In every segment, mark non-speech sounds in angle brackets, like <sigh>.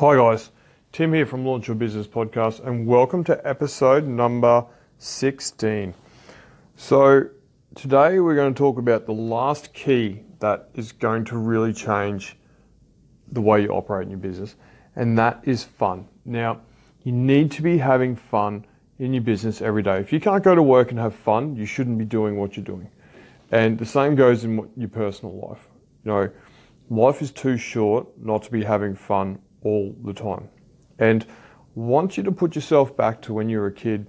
Hi, guys. Tim here from Launch Your Business Podcast, and welcome to episode number 16. So, today we're going to talk about the last key that is going to really change the way you operate in your business, and that is fun. Now, you need to be having fun in your business every day. If you can't go to work and have fun, you shouldn't be doing what you're doing. And the same goes in your personal life. You know, life is too short not to be having fun all the time. And want you to put yourself back to when you were a kid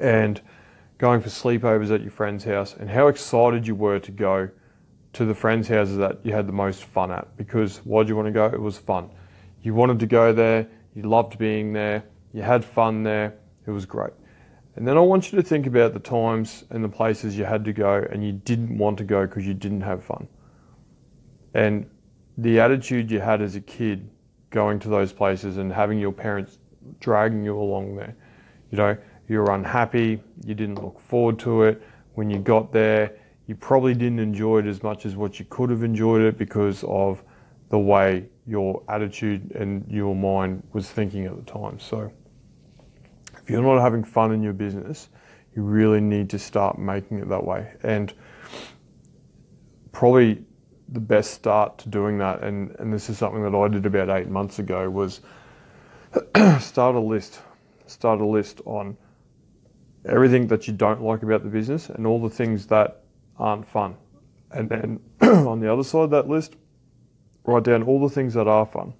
and going for sleepovers at your friend's house and how excited you were to go to the friends' houses that you had the most fun at. Because why did you want to go? It was fun. You wanted to go there, you loved being there, you had fun there, it was great. And then I want you to think about the times and the places you had to go and you didn't want to go because you didn't have fun. And the attitude you had as a kid going to those places and having your parents dragging you along there. You know, you were unhappy, you didn't look forward to it. When you got there, you probably didn't enjoy it as much as what you could have enjoyed it because of the way your attitude and your mind was thinking at the time. So, if you're not having fun in your business, you really need to start making it that way. And probably the best start to doing that, and, and this is something that I did about eight months ago, was <clears throat> start a list. Start a list on everything that you don't like about the business and all the things that aren't fun. And then <clears throat> on the other side of that list, write down all the things that are fun.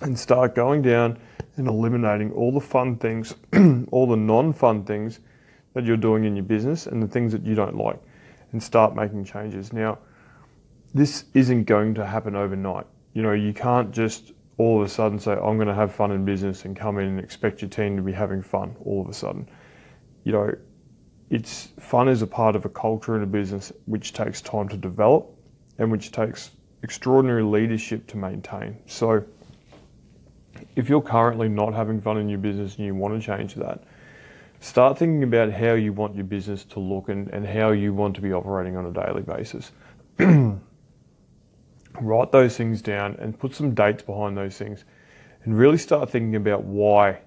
And start going down and eliminating all the fun things, <clears throat> all the non fun things that you're doing in your business and the things that you don't like, and start making changes. Now, this isn't going to happen overnight. You know, you can't just all of a sudden say, I'm going to have fun in business and come in and expect your team to be having fun all of a sudden. You know, it's fun is a part of a culture in a business which takes time to develop and which takes extraordinary leadership to maintain. So, if you're currently not having fun in your business and you want to change that, start thinking about how you want your business to look and, and how you want to be operating on a daily basis. <clears throat> write those things down and put some dates behind those things and really start thinking about why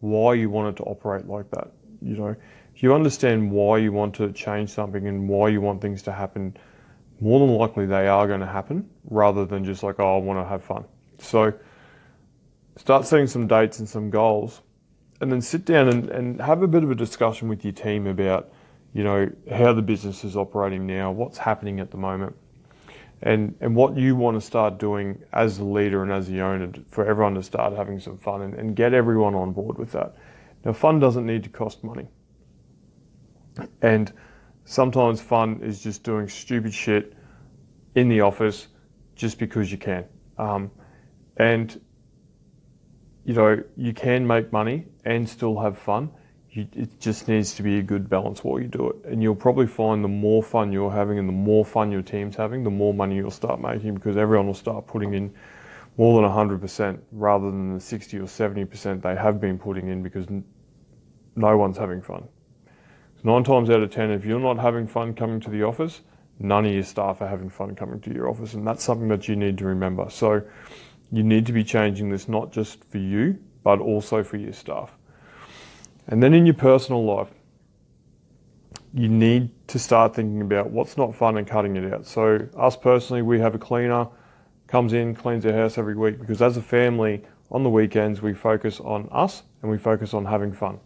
why you want it to operate like that you know? If you understand why you want to change something and why you want things to happen. More than likely they are going to happen rather than just like oh i want to have fun. So start setting some dates and some goals and then sit down and, and have a bit of a discussion with your team about you know how the business is operating now what's happening at the moment and and what you want to start doing as the leader and as the owner for everyone to start having some fun and, and get everyone on board with that. Now, fun doesn't need to cost money, and sometimes fun is just doing stupid shit in the office just because you can. Um, and you know you can make money and still have fun you, it just needs to be a good balance while you do it. And you'll probably find the more fun you're having and the more fun your team's having, the more money you'll start making because everyone will start putting in more than 100% rather than the 60 or 70% they have been putting in because no one's having fun. Nine times out of 10, if you're not having fun coming to the office, none of your staff are having fun coming to your office. And that's something that you need to remember. So you need to be changing this not just for you, but also for your staff. And then in your personal life, you need to start thinking about what's not fun and cutting it out. So, us personally, we have a cleaner, comes in, cleans our house every week because as a family, on the weekends, we focus on us and we focus on having fun.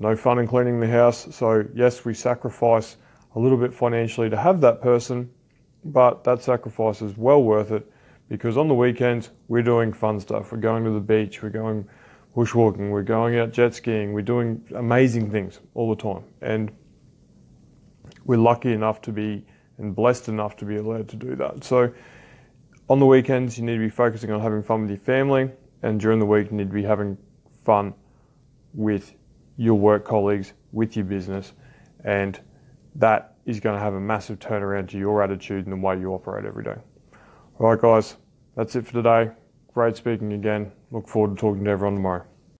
No fun in cleaning the house. So, yes, we sacrifice a little bit financially to have that person, but that sacrifice is well worth it because on the weekends, we're doing fun stuff. We're going to the beach, we're going bushwalking, we're going out jet skiing, we're doing amazing things all the time. And we're lucky enough to be and blessed enough to be allowed to do that. So on the weekends, you need to be focusing on having fun with your family, and during the week, you need to be having fun with your work colleagues, with your business, and that is going to have a massive turnaround to your attitude and the way you operate every day. All right, guys, that's it for today. Great speaking again. Look forward to talking to everyone tomorrow.